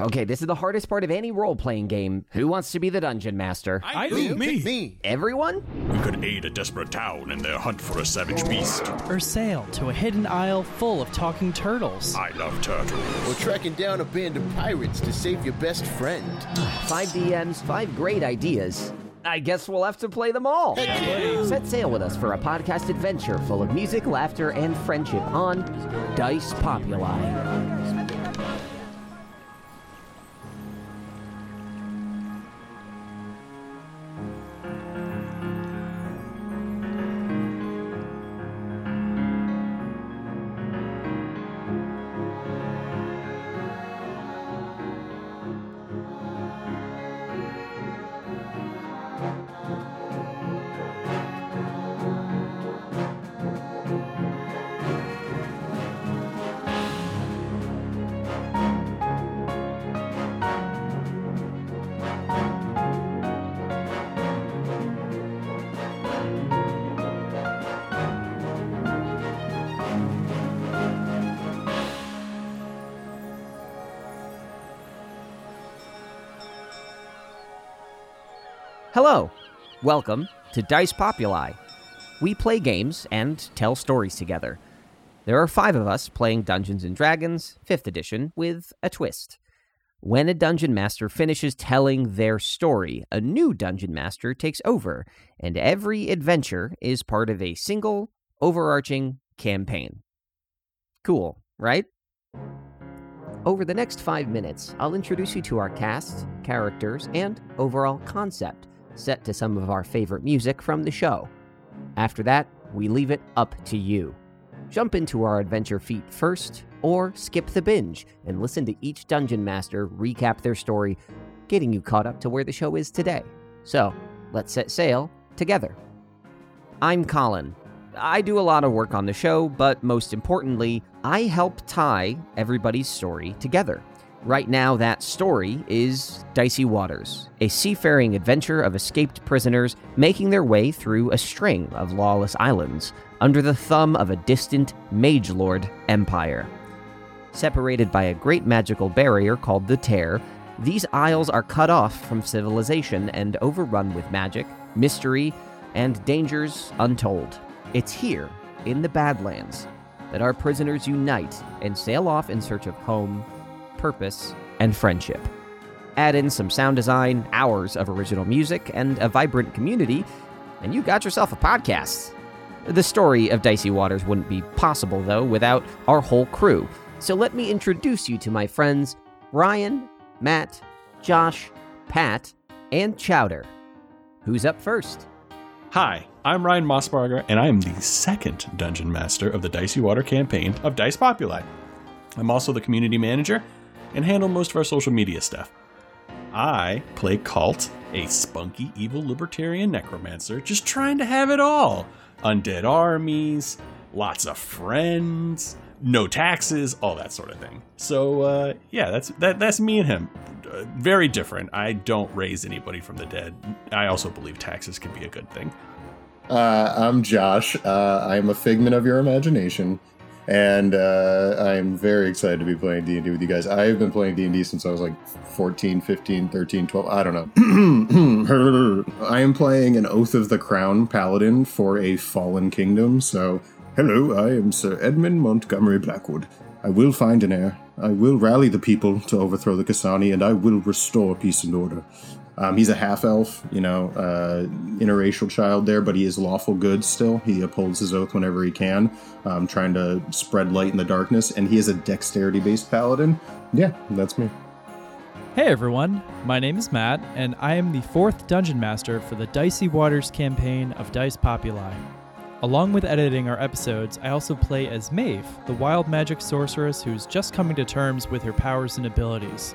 Okay, this is the hardest part of any role playing game. Who wants to be the dungeon master? I do. Me. Me. Everyone? We could aid a desperate town in their hunt for a savage beast. Or sail to a hidden isle full of talking turtles. I love turtles. Or tracking down a band of pirates to save your best friend. Five DMs, five great ideas. I guess we'll have to play them all. Set sail with us for a podcast adventure full of music, laughter, and friendship on Dice Populi. Hello, welcome to Dice Populi. We play games and tell stories together. There are five of us playing Dungeons and Dragons, 5th edition, with a twist. When a dungeon master finishes telling their story, a new dungeon master takes over, and every adventure is part of a single, overarching campaign. Cool, right? Over the next five minutes, I'll introduce you to our cast, characters, and overall concept, set to some of our favorite music from the show. After that, we leave it up to you. Jump into our adventure feet first, or skip the binge and listen to each dungeon master recap their story, getting you caught up to where the show is today. So, let's set sail together. I'm Colin. I do a lot of work on the show, but most importantly, I help tie everybody's story together. Right now, that story is Dicey Waters, a seafaring adventure of escaped prisoners making their way through a string of lawless islands under the thumb of a distant mage lord empire. Separated by a great magical barrier called the Tear, these isles are cut off from civilization and overrun with magic, mystery, and dangers untold. It's here, in the Badlands, that our prisoners unite and sail off in search of home, purpose, and friendship. Add in some sound design, hours of original music, and a vibrant community, and you got yourself a podcast. The story of Dicey Waters wouldn't be possible, though, without our whole crew. So let me introduce you to my friends Ryan, Matt, Josh, Pat, and Chowder. Who's up first? Hi, I'm Ryan Mossbarger, and I am the second dungeon master of the Dicey Water campaign of Dice Populi. I'm also the community manager and handle most of our social media stuff. I play Colt, a spunky, evil libertarian necromancer, just trying to have it all undead armies, lots of friends, no taxes, all that sort of thing. So, uh, yeah, that's that, that's me and him. Uh, very different. I don't raise anybody from the dead. I also believe taxes can be a good thing. Uh, I'm Josh. Uh, I'm a figment of your imagination, and uh, I'm very excited to be playing D&D with you guys. I've been playing D&D since I was like 14, 15, 13, 12, I don't know. I am playing an Oath of the Crown paladin for a fallen kingdom, so hello, I am Sir Edmund Montgomery Blackwood. I will find an heir. I will rally the people to overthrow the Kasani, and I will restore peace and order. Um, he's a half elf, you know, uh, interracial child there, but he is lawful good still. He upholds his oath whenever he can, um, trying to spread light in the darkness, and he is a dexterity based paladin. Yeah, that's me. Hey everyone, my name is Matt, and I am the fourth dungeon master for the Dicey Waters campaign of Dice Populi. Along with editing our episodes, I also play as Maeve, the wild magic sorceress who's just coming to terms with her powers and abilities.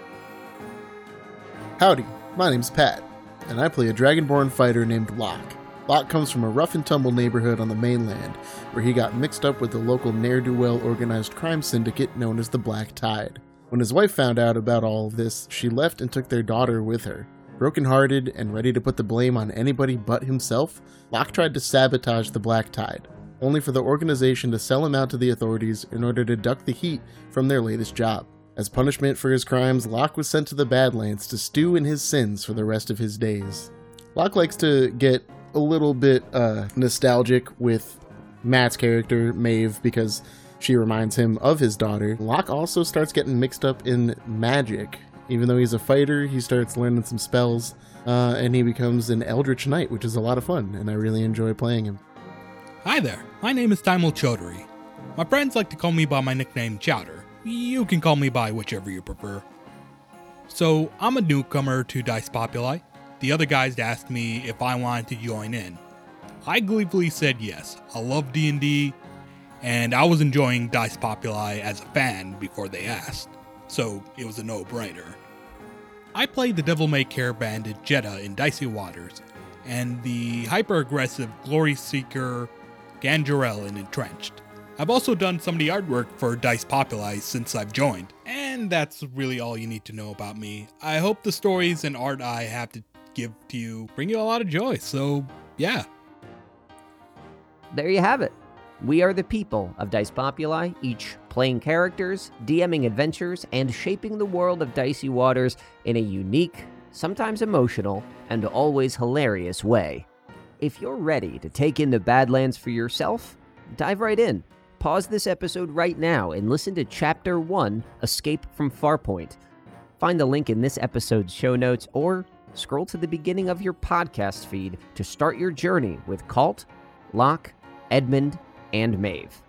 Howdy, my name's Pat, and I play a dragonborn fighter named Locke. Locke comes from a rough and tumble neighborhood on the mainland, where he got mixed up with the local ne'er do well organized crime syndicate known as the Black Tide. When his wife found out about all of this, she left and took their daughter with her. Brokenhearted and ready to put the blame on anybody but himself, Locke tried to sabotage the Black Tide, only for the organization to sell him out to the authorities in order to duck the heat from their latest job. As punishment for his crimes, Locke was sent to the Badlands to stew in his sins for the rest of his days. Locke likes to get a little bit uh, nostalgic with Matt's character, Maeve, because she reminds him of his daughter. Locke also starts getting mixed up in magic. Even though he's a fighter, he starts learning some spells, uh, and he becomes an Eldritch Knight, which is a lot of fun, and I really enjoy playing him. Hi there, my name is Taimul Chaudhary. My friends like to call me by my nickname Chowder. You can call me by whichever you prefer. So, I'm a newcomer to Dice Populi. The other guys asked me if I wanted to join in. I gleefully said yes. I love D&D, and I was enjoying Dice Populi as a fan before they asked, so it was a no-brainer. I played the Devil May Care bandit Jetta in Dicey Waters, and the hyper-aggressive Glory Seeker Ganjarel in Entrenched. I've also done some of the artwork for Dice Populi since I've joined, and that's really all you need to know about me. I hope the stories and art I have to give to you bring you a lot of joy, so yeah. There you have it. We are the people of Dice Populi, each playing characters, DMing adventures, and shaping the world of Dicey Waters in a unique, sometimes emotional, and always hilarious way. If you're ready to take in the Badlands for yourself, dive right in. Pause this episode right now and listen to Chapter 1 Escape from Farpoint. Find the link in this episode's show notes or scroll to the beginning of your podcast feed to start your journey with Colt, Locke, Edmund, and Maeve.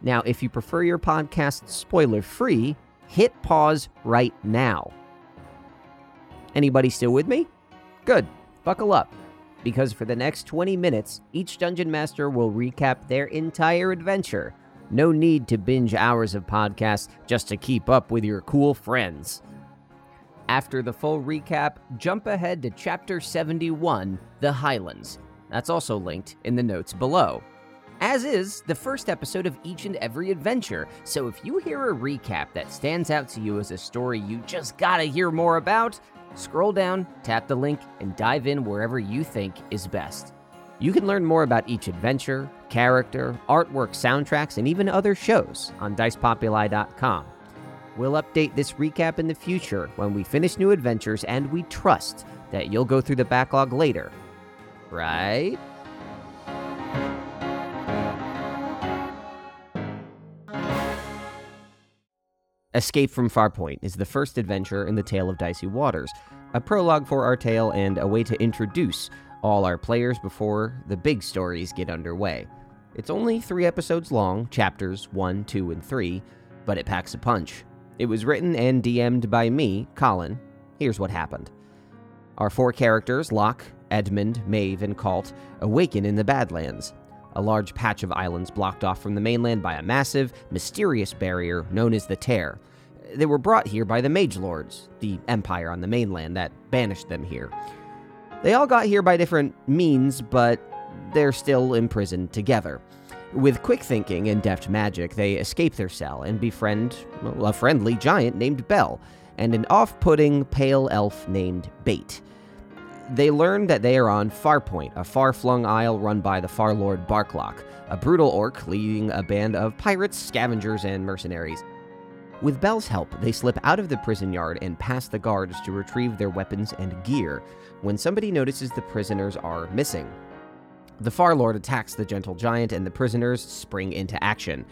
Now, if you prefer your podcast spoiler free, hit pause right now. Anybody still with me? Good. Buckle up. Because for the next 20 minutes, each Dungeon Master will recap their entire adventure. No need to binge hours of podcasts just to keep up with your cool friends. After the full recap, jump ahead to Chapter 71 The Highlands. That's also linked in the notes below. As is the first episode of each and every adventure, so if you hear a recap that stands out to you as a story you just gotta hear more about, scroll down, tap the link, and dive in wherever you think is best. You can learn more about each adventure, character, artwork, soundtracks, and even other shows on dicepopuli.com. We'll update this recap in the future when we finish new adventures, and we trust that you'll go through the backlog later. Right? Escape from Farpoint is the first adventure in the Tale of Dicey Waters, a prologue for our tale and a way to introduce all our players before the big stories get underway. It's only three episodes long, chapters 1, 2, and 3, but it packs a punch. It was written and DM'd by me, Colin. Here's what happened. Our four characters, Locke, Edmund, Maeve, and Colt, awaken in the Badlands, a large patch of islands blocked off from the mainland by a massive, mysterious barrier known as the Tear. They were brought here by the Mage Lords, the empire on the mainland that banished them here. They all got here by different means, but they're still imprisoned together. With quick thinking and deft magic, they escape their cell and befriend well, a friendly giant named Bell and an off putting pale elf named Bait. They learn that they are on Farpoint, a far flung isle run by the Far Lord Barklock, a brutal orc leading a band of pirates, scavengers, and mercenaries. With Bell's help, they slip out of the prison yard and past the guards to retrieve their weapons and gear when somebody notices the prisoners are missing. The Far Lord attacks the gentle giant, and the prisoners spring into action.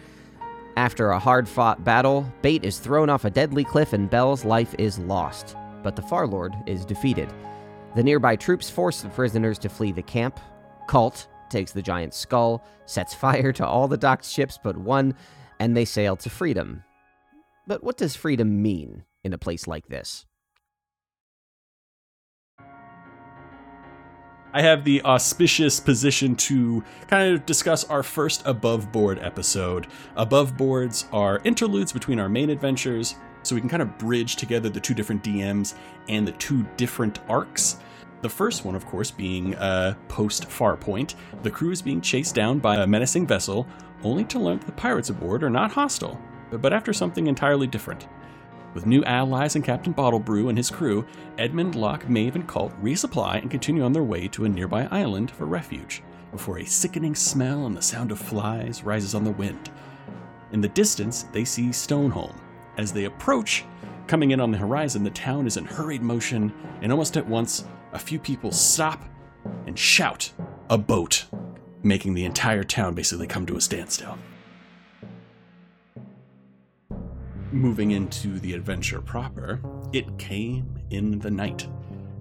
After a hard fought battle, Bait is thrown off a deadly cliff and Bell's life is lost, but the Far Lord is defeated. The nearby troops force the prisoners to flee the camp. Colt takes the giant's skull, sets fire to all the docked ships but one, and they sail to freedom. But what does freedom mean in a place like this? I have the auspicious position to kind of discuss our first above board episode. Above boards are interludes between our main adventures, so we can kind of bridge together the two different DMs and the two different arcs. The first one, of course, being uh, post Farpoint. The crew is being chased down by a menacing vessel, only to learn that the pirates aboard are not hostile, but after something entirely different. With new allies and Captain Bottlebrew and his crew, Edmund, Locke, Maeve, and Colt resupply and continue on their way to a nearby island for refuge, before a sickening smell and the sound of flies rises on the wind. In the distance, they see Stoneholm, As they approach, coming in on the horizon, the town is in hurried motion, and almost at once, a few people stop and shout, A boat! making the entire town basically come to a standstill. Moving into the adventure proper, it came in the night.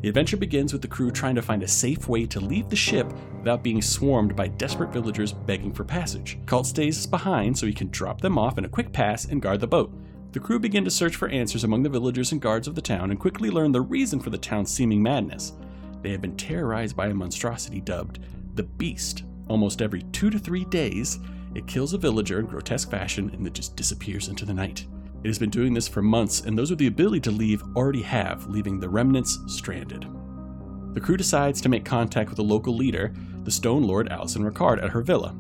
The adventure begins with the crew trying to find a safe way to leave the ship without being swarmed by desperate villagers begging for passage. Colt stays behind so he can drop them off in a quick pass and guard the boat. The crew begin to search for answers among the villagers and guards of the town and quickly learn the reason for the town's seeming madness. They have been terrorized by a monstrosity dubbed the Beast. Almost every two to three days, it kills a villager in grotesque fashion and then just disappears into the night. It has been doing this for months, and those with the ability to leave already have, leaving the remnants stranded. The crew decides to make contact with the local leader, the Stone Lord Alison Ricard, at her villa.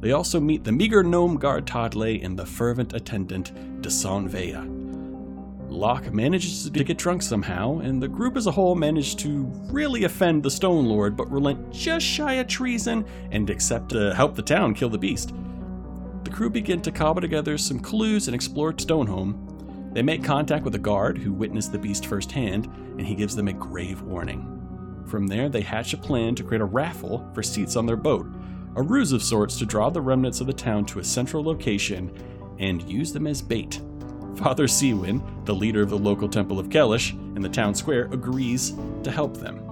They also meet the meager gnome guard Todley and the fervent attendant Desan Vea. Locke manages to get drunk somehow, and the group as a whole manage to really offend the Stone Lord, but relent just shy of treason and accept to help the town kill the beast. The crew begin to cobble together some clues and explore Stoneholm. They make contact with a guard who witnessed the beast firsthand, and he gives them a grave warning. From there, they hatch a plan to create a raffle for seats on their boat, a ruse of sorts to draw the remnants of the town to a central location and use them as bait. Father Sewin, the leader of the local Temple of Kellish in the town square, agrees to help them.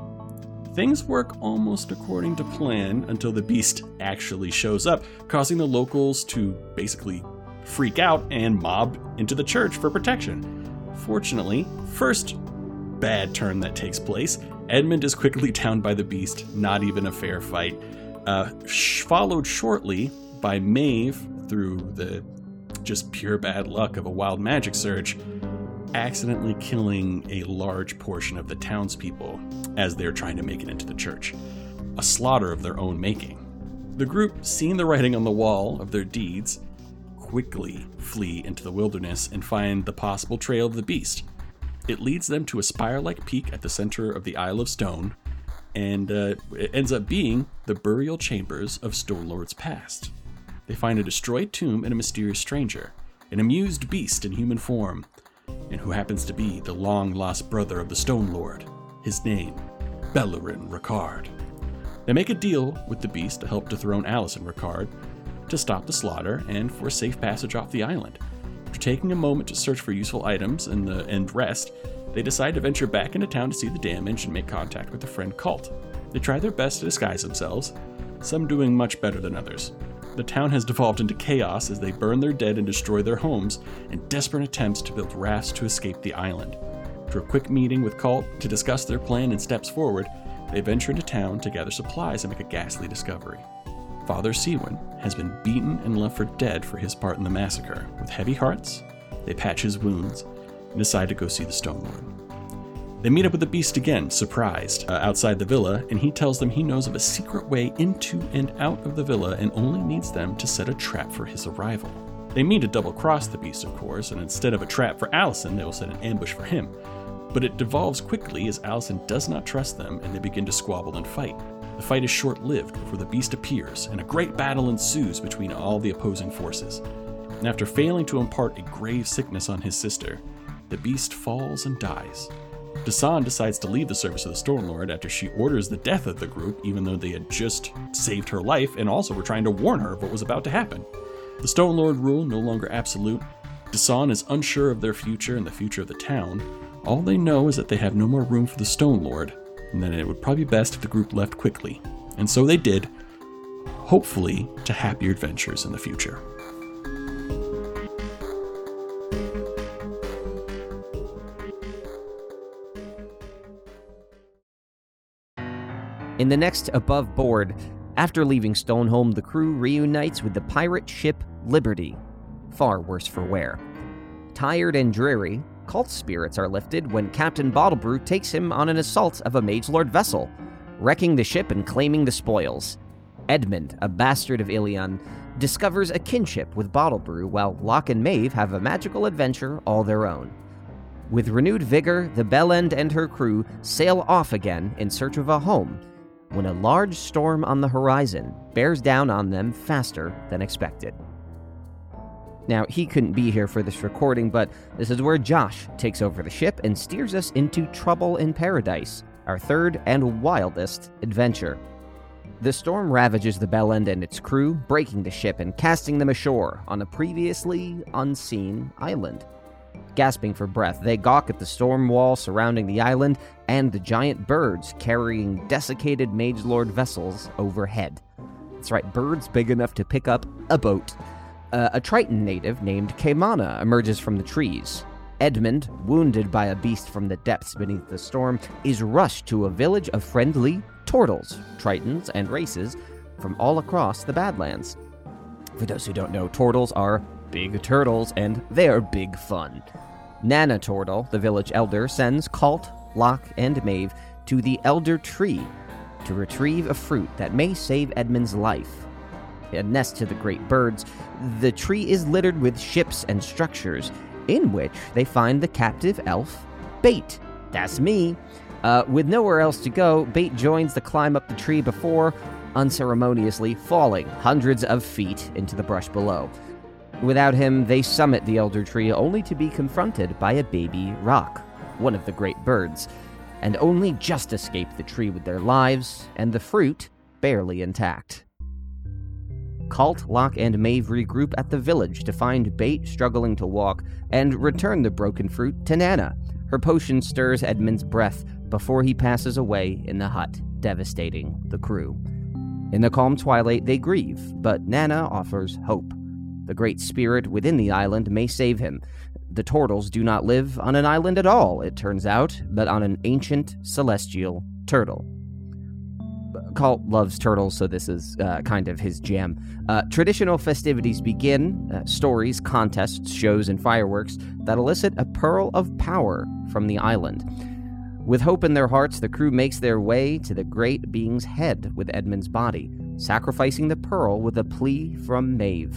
Things work almost according to plan until the beast actually shows up, causing the locals to basically freak out and mob into the church for protection. Fortunately, first bad turn that takes place, Edmund is quickly downed by the beast, not even a fair fight. Uh, sh- followed shortly by Maeve through the just pure bad luck of a wild magic surge, accidentally killing a large portion of the townspeople as they're trying to make it into the church. A slaughter of their own making. The group, seeing the writing on the wall of their deeds, quickly flee into the wilderness and find the possible trail of the beast. It leads them to a spire like peak at the center of the Isle of Stone, and uh, it ends up being the burial chambers of Stone Lord's past. They find a destroyed tomb and a mysterious stranger, an amused beast in human form, and who happens to be the long lost brother of the Stone Lord. His name, Bellerin Ricard. They make a deal with the beast to help dethrone Alison Ricard, to stop the slaughter, and for a safe passage off the island. After taking a moment to search for useful items and, the, and rest, they decide to venture back into town to see the damage and make contact with their friend Colt. They try their best to disguise themselves, some doing much better than others. The town has devolved into chaos as they burn their dead and destroy their homes in desperate attempts to build rafts to escape the island. After a quick meeting with Colt to discuss their plan and steps forward, they venture into town to gather supplies and make a ghastly discovery. Father Sewin has been beaten and left for dead for his part in the massacre. With heavy hearts, they patch his wounds and decide to go see the Stone Lord. They meet up with the beast again, surprised, uh, outside the villa, and he tells them he knows of a secret way into and out of the villa and only needs them to set a trap for his arrival. They mean to double cross the beast, of course, and instead of a trap for Allison, they will set an ambush for him. But it devolves quickly as Allison does not trust them and they begin to squabble and fight. The fight is short lived before the beast appears, and a great battle ensues between all the opposing forces. And after failing to impart a grave sickness on his sister, the beast falls and dies. Dasan decides to leave the service of the Stone Lord after she orders the death of the group, even though they had just saved her life and also were trying to warn her of what was about to happen. The Stone Lord rule no longer absolute. Dasan is unsure of their future and the future of the town. All they know is that they have no more room for the Stone Lord, and that it would probably be best if the group left quickly. And so they did, hopefully to happier adventures in the future. In the next above board, after leaving Stoneholm, the crew reunites with the pirate ship Liberty. Far worse for wear. Tired and dreary, cult spirits are lifted when Captain Bottlebrew takes him on an assault of a Mage Lord vessel, wrecking the ship and claiming the spoils. Edmund, a bastard of Ilion, discovers a kinship with Bottlebrew while Locke and Maeve have a magical adventure all their own. With renewed vigor, the Bellend and her crew sail off again in search of a home when a large storm on the horizon bears down on them faster than expected. Now, he couldn't be here for this recording, but this is where Josh takes over the ship and steers us into Trouble in Paradise, our third and wildest adventure. The storm ravages the Bellend and its crew, breaking the ship and casting them ashore on a previously unseen island. Gasping for breath, they gawk at the storm wall surrounding the island and the giant birds carrying desiccated Mage Lord vessels overhead. That's right, birds big enough to pick up a boat. Uh, a Triton native named Kaimana emerges from the trees. Edmund, wounded by a beast from the depths beneath the storm, is rushed to a village of friendly turtles, tritons, and races from all across the Badlands. For those who don't know, turtles are big turtles, and they're big fun. Nana Turtle, the village elder, sends Colt, Locke, and Maeve to the Elder Tree to retrieve a fruit that may save Edmund's life. A nest to the great birds, the tree is littered with ships and structures, in which they find the captive elf, Bait. That's me. Uh, with nowhere else to go, Bait joins the climb up the tree before unceremoniously falling hundreds of feet into the brush below. Without him, they summit the elder tree only to be confronted by a baby roc, one of the great birds, and only just escape the tree with their lives and the fruit barely intact. Colt, Locke, and Maeve regroup at the village to find Bait struggling to walk and return the broken fruit to Nana. Her potion stirs Edmund's breath before he passes away in the hut, devastating the crew. In the calm twilight, they grieve, but Nana offers hope. The great spirit within the island may save him. The turtles do not live on an island at all, it turns out, but on an ancient celestial turtle. Colt loves turtles, so this is uh, kind of his jam. Uh, traditional festivities begin uh, stories, contests, shows, and fireworks that elicit a pearl of power from the island. With hope in their hearts, the crew makes their way to the great being's head with Edmund's body, sacrificing the pearl with a plea from Maeve.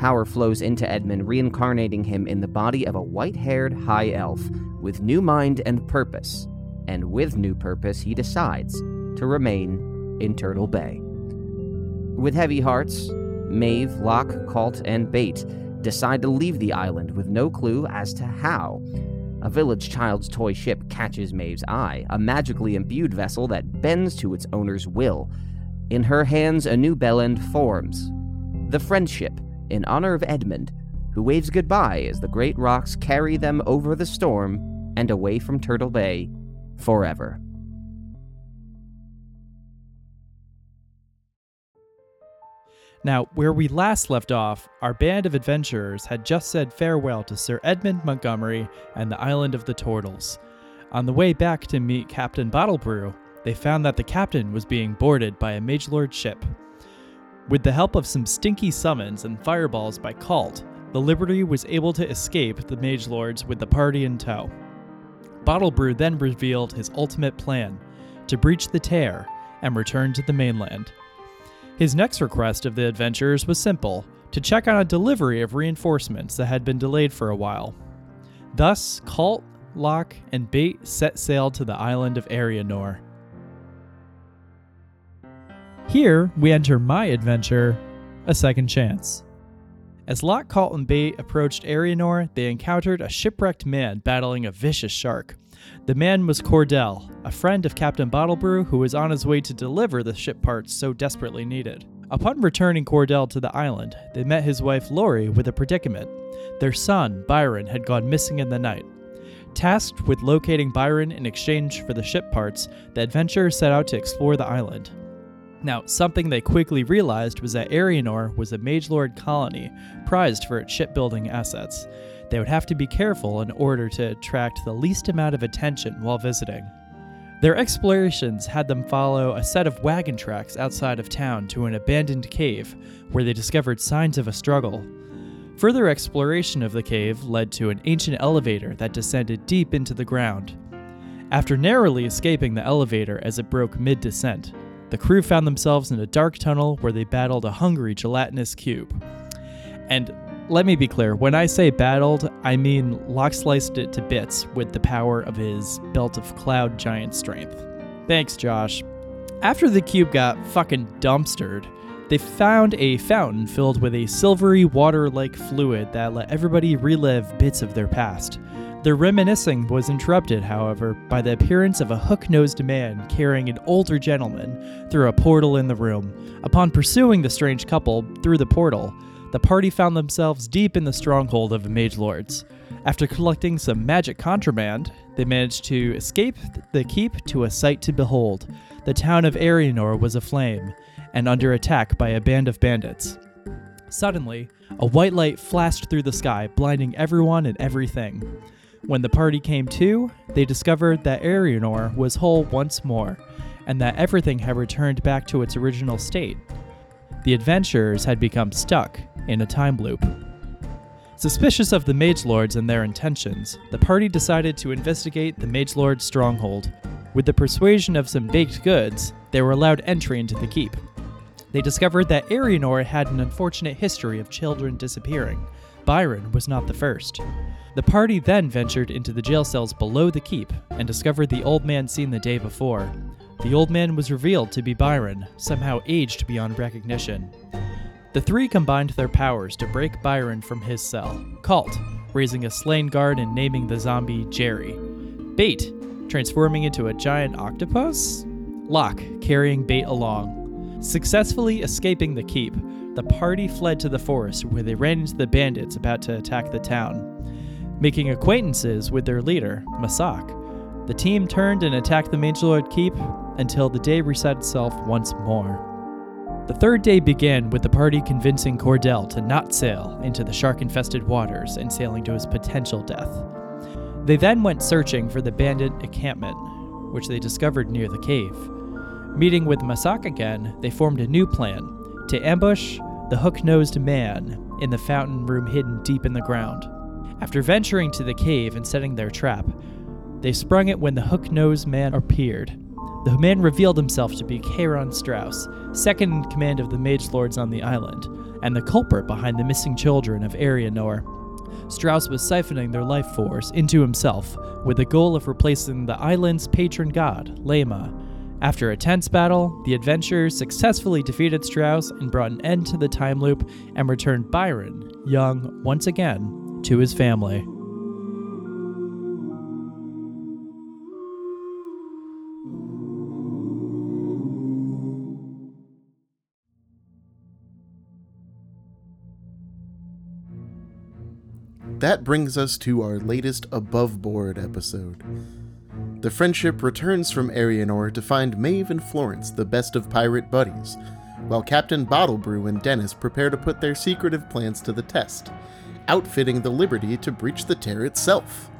Power flows into Edmund, reincarnating him in the body of a white haired high elf with new mind and purpose. And with new purpose, he decides to remain in Turtle Bay. With heavy hearts, Maeve, Locke, Colt, and Bait decide to leave the island with no clue as to how. A village child's toy ship catches Maeve's eye, a magically imbued vessel that bends to its owner's will. In her hands, a new bellend forms the Friendship, in honor of Edmund, who waves goodbye as the great rocs carry them over the storm and away from Turtle Bay forever. Now, where we last left off, our band of adventurers had just said farewell to Sir Edmund Montgomery and the island of the Turtles. On the way back to meet Captain Bottlebrew, they found that the captain was being boarded by a Mage Lord ship. With the help of some stinky summons and fireballs by Colt, the Liberty was able to escape the Mage Lords with the party in tow. Bottlebrew then revealed his ultimate plan to breach the tear and return to the mainland. His next request of the adventurers was simple to check on a delivery of reinforcements that had been delayed for a while. Thus, Colt, Locke, and Bait set sail to the island of Arianor. Here, we enter my adventure, A Second Chance. As Locke, Colt, and Bait approached Arianor, they encountered a shipwrecked man battling a vicious shark. The man was Cordell, a friend of Captain Bottlebrew who was on his way to deliver the ship parts so desperately needed. Upon returning Cordell to the island, they met his wife Lori with a predicament. Their son, Byron, had gone missing in the night. Tasked with locating Byron in exchange for the ship parts, the adventurers set out to explore the island. Now, something they quickly realized was that Arianor was a Mage Lord colony, prized for its shipbuilding assets. They would have to be careful in order to attract the least amount of attention while visiting. Their explorations had them follow a set of wagon tracks outside of town to an abandoned cave, where they discovered signs of a struggle. Further exploration of the cave led to an ancient elevator that descended deep into the ground. After narrowly escaping the elevator as it broke mid descent, the crew found themselves in a dark tunnel where they battled a hungry gelatinous cube. And let me be clear when I say battled, I mean Locke sliced it to bits with the power of his belt of cloud giant strength. Thanks, Josh. After the cube got fucking dumpstered, They found a fountain filled with a silvery water like fluid that let everybody relive bits of their past. Their reminiscing was interrupted, however, by the appearance of a hook nosed man carrying an older gentleman through a portal in the room. Upon pursuing the strange couple through the portal, the party found themselves deep in the stronghold of the Mage Lords. After collecting some magic contraband, they managed to escape the keep to a sight to behold. The town of Arianor was aflame and under attack by a band of bandits. Suddenly, a white light flashed through the sky, blinding everyone and everything. When the party came to, they discovered that Arianor was whole once more, and that everything had returned back to its original state. The adventurers had become stuck in a time loop. Suspicious of the Mage Lords and their intentions, the party decided to investigate the Mage Lord's stronghold. With the persuasion of some baked goods, they were allowed entry into the keep. They discovered that Arianor had an unfortunate history of children disappearing. Byron was not the first. The party then ventured into the jail cells below the keep and discovered the old man seen the day before. The old man was revealed to be Byron, somehow aged beyond recognition. The three combined their powers to break Byron from his cell. Colt, raising a slain guard and naming the zombie Jerry. Bait, transforming into a giant octopus. Locke, carrying Bait along. Successfully escaping the keep, the party fled to the forest where they ran into the bandits about to attack the town. Making acquaintances with their leader, Masak, the team turned and attacked the Mage Lord Keep until the day reset itself once more. The third day began with the party convincing Cordell to not sail into the shark infested waters and sailing to his potential death. They then went searching for the bandit encampment, which they discovered near the cave. Meeting with Masak again, they formed a new plan to ambush the hook nosed man in the fountain room hidden deep in the ground. After venturing to the cave and setting their trap, they sprung it when the hook nosed man appeared. The man revealed himself to be Charon Strauss, second in command of the Mage Lords on the island, and the culprit behind the missing children of Arianor. Strauss was siphoning their life force into himself with the goal of replacing the island's patron god, Lema. After a tense battle, the adventurers successfully defeated Strauss and brought an end to the time loop and returned Byron, young once again, to his family. That brings us to our latest above board episode. The friendship returns from Arianor to find Maeve and Florence the best of pirate buddies, while Captain Bottlebrew and Dennis prepare to put their secretive plans to the test, outfitting the Liberty to breach the tear itself.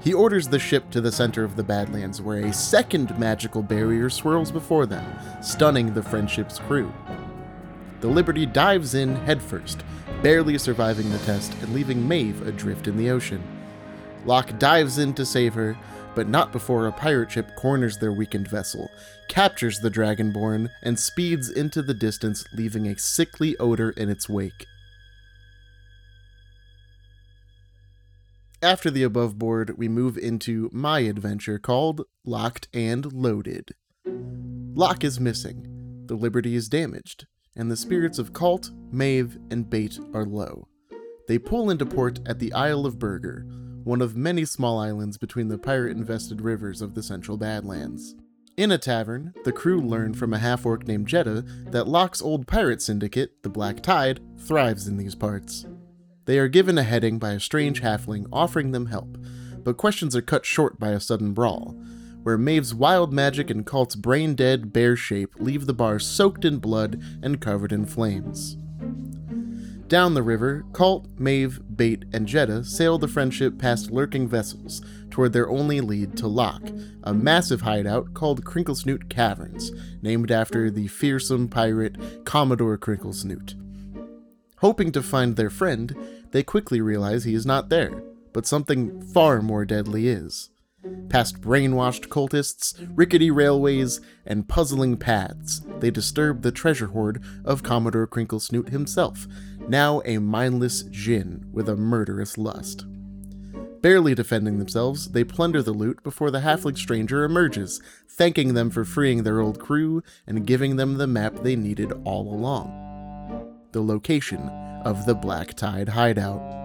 He orders the ship to the center of the Badlands, where a second magical barrier swirls before them, stunning the friendship's crew. The Liberty dives in headfirst, barely surviving the test and leaving Maeve adrift in the ocean. Locke dives in to save her, but not before a pirate ship corners their weakened vessel, captures the Dragonborn, and speeds into the distance, leaving a sickly odor in its wake. After the above board, we move into my adventure called Locked and Loaded. Locke is missing, the Liberty is damaged, and the spirits of Colt, Maeve, and Bait are low. They pull into port at the Isle of Burger, one of many small islands between the pirate infested rivers of the Central Badlands. In a tavern, the crew learn from a half orc named Jeddah that Locke's old pirate syndicate, the Black Tide, thrives in these parts. They are given a heading by a strange halfling offering them help, but questions are cut short by a sudden brawl, where Maeve's wild magic and Colt's brain dead bear shape leave the bar soaked in blood and covered in flames. Down the river, Colt, Maeve, Bait, and Jeddah sail the friendship past lurking vessels toward their only lead to Locke, a massive hideout called Crinklesnoot Caverns, named after the fearsome pirate Commodore Crinklesnoot. Hoping to find their friend, they quickly realize he is not there, but something far more deadly is. Past brainwashed cultists, rickety railways, and puzzling paths, they disturb the treasure hoard of Commodore Crinklesnoot himself, now a mindless djinn with a murderous lust. Barely defending themselves, they plunder the loot before the halfling stranger emerges, thanking them for freeing their old crew and giving them the map they needed all along. The location of the Black Tide hideout.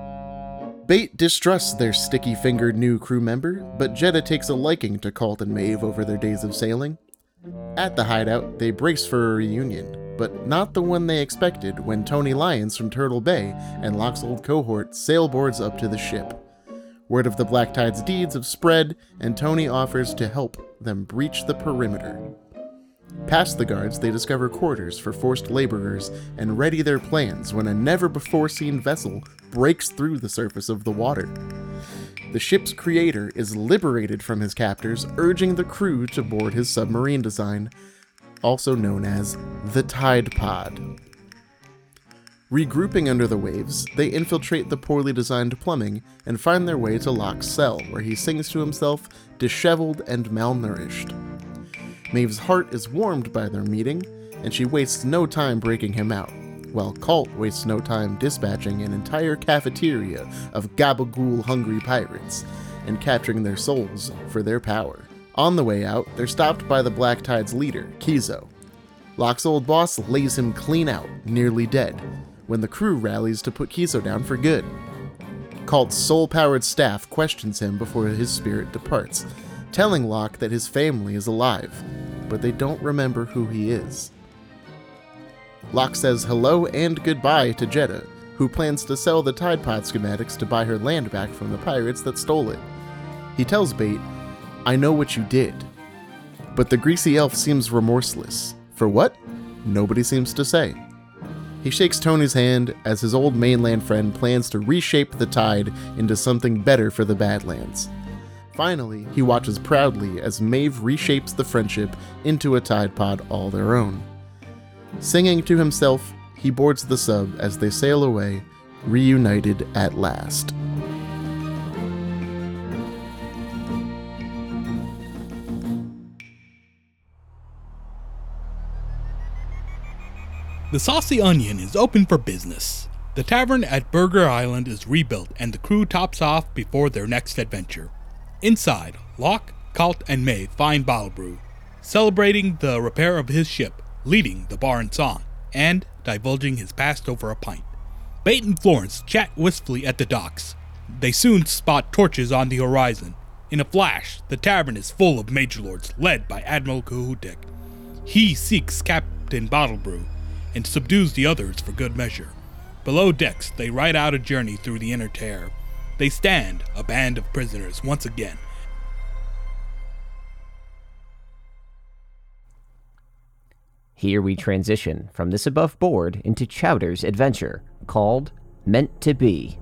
Bait distrusts their sticky fingered new crew member, but Jeddah takes a liking to Colt and Maeve over their days of sailing. At the hideout, they brace for a reunion, but not the one they expected when Tony Lyons from Turtle Bay and Locke's old cohort sailboards up to the ship. Word of the Black Tide's deeds have spread, and Tony offers to help them breach the perimeter. Past the guards, they discover quarters for forced laborers and ready their plans when a never before seen vessel breaks through the surface of the water. The ship's creator is liberated from his captors, urging the crew to board his submarine design, also known as the Tide Pod. Regrouping under the waves, they infiltrate the poorly designed plumbing and find their way to Locke's cell, where he sings to himself, disheveled and malnourished. Maeve's heart is warmed by their meeting, and she wastes no time breaking him out, while Colt wastes no time dispatching an entire cafeteria of gabagool hungry pirates and capturing their souls for their power. On the way out, they're stopped by the Black Tide's leader, Kizo. Locke's old boss lays him clean out, nearly dead, when the crew rallies to put Kizo down for good. Colt's soul powered staff questions him before his spirit departs, telling Locke that his family is alive, but they don't remember who he is. Locke says hello and goodbye to Jeddah, who plans to sell the Tide Pod schematics to buy her land back from the pirates that stole it. He tells Bait, I know what you did. But the greasy elf seems remorseless. For what? Nobody seems to say. He shakes Tony's hand as his old mainland friend plans to reshape the tide into something better for the Badlands. Finally, he watches proudly as Maeve reshapes the friendship into a tide pod all their own. Singing to himself, he boards the sub as they sail away, reunited at last. The Saucy Onion is open for business. The tavern at Burger Island is rebuilt and the crew tops off before their next adventure. Inside, Locke, Colt, and May find Bottlebrew, celebrating the repair of his ship, leading the bar in song, and divulging his past over a pint. Bait and Florence chat wistfully at the docks. They soon spot torches on the horizon. In a flash, the tavern is full of Mage Lords, led by Admiral Kahutek. He seeks Captain Bottlebrew and subdues the others for good measure. Below decks, they ride out a journey through the inner tear. They stand, a band of prisoners, once again. Here we transition from this above board into Chowder's adventure, called Meant to Be.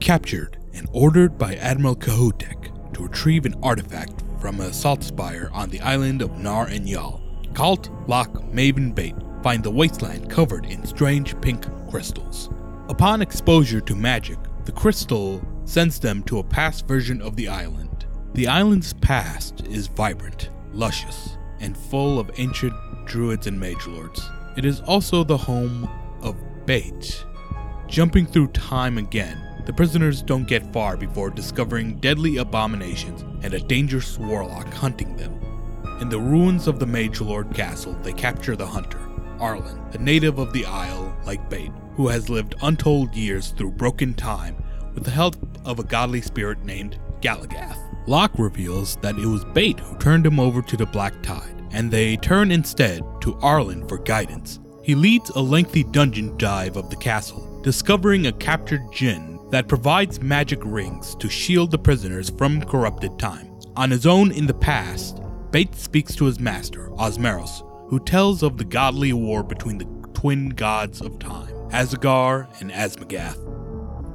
Captured and ordered by Admiral Kahutek to retrieve an artifact from a salt spire on the island of Nar and Yal. Colt, Locke, Maven Bait find the wasteland covered in strange pink crystals. Upon exposure to magic, the crystal sends them to a past version of the island. The island's past is vibrant, luscious, and full of ancient druids and mage lords. It is also the home of Bait. Jumping through time again, the prisoners don't get far before discovering deadly abominations and a dangerous warlock hunting them. In the ruins of the Mage Lord Castle, they capture the hunter, Arlen, a native of the Isle like Bait, who has lived untold years through broken time with the help of a godly spirit named Galagath. Locke reveals that it was Bait who turned him over to the Black Tide, and they turn instead to Arlen for guidance. He leads a lengthy dungeon dive of the castle, discovering a captured djinn that provides magic rings to shield the prisoners from corrupted time. On his own in the past, Bait speaks to his master, Osmeros, who tells of the godly war between the twin gods of time, Azagar and Asmagath.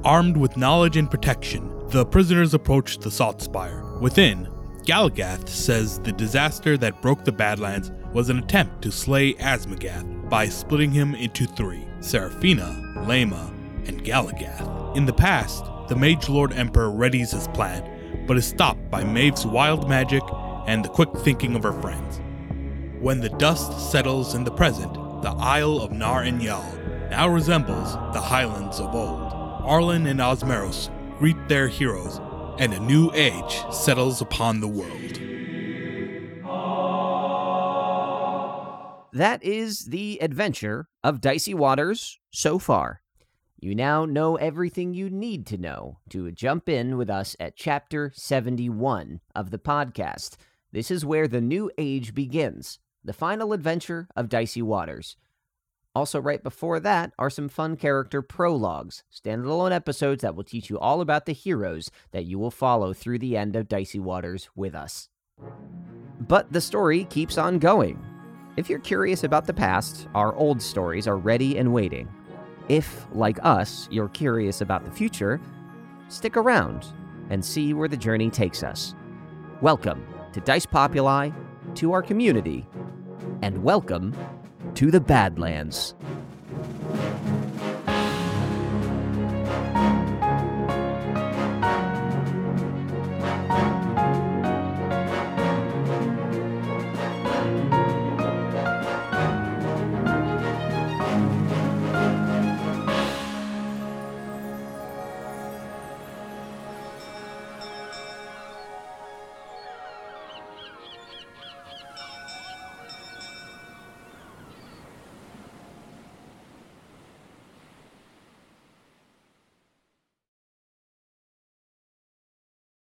Armed with knowledge and protection, the prisoners approach the Salt Spire. Within, Galagath says the disaster that broke the Badlands was an attempt to slay Asmagath by splitting him into three Seraphina, Lema, and Galagath. In the past, the Mage Lord Emperor readies his plan, but is stopped by Maeve's wild magic and the quick thinking of her friends. When the dust settles in the present, the Isle of Nar and Yal now resembles the highlands of old. Arlen and Osmeros greet their heroes, and a new age settles upon the world. That is the adventure of Dicey Waters so far. You now know everything you need to know to jump in with us at chapter 71 of the podcast. This is where the new age begins, the final adventure of Dicey Waters. Also, right before that are some fun character prologues, standalone episodes that will teach you all about the heroes that you will follow through the end of Dicey Waters with us. But the story keeps on going. If you're curious about the past, our old stories are ready and waiting. If, like us, you're curious about the future, stick around and see where the journey takes us. Welcome to Dice Populi, to our community, and welcome to the Badlands.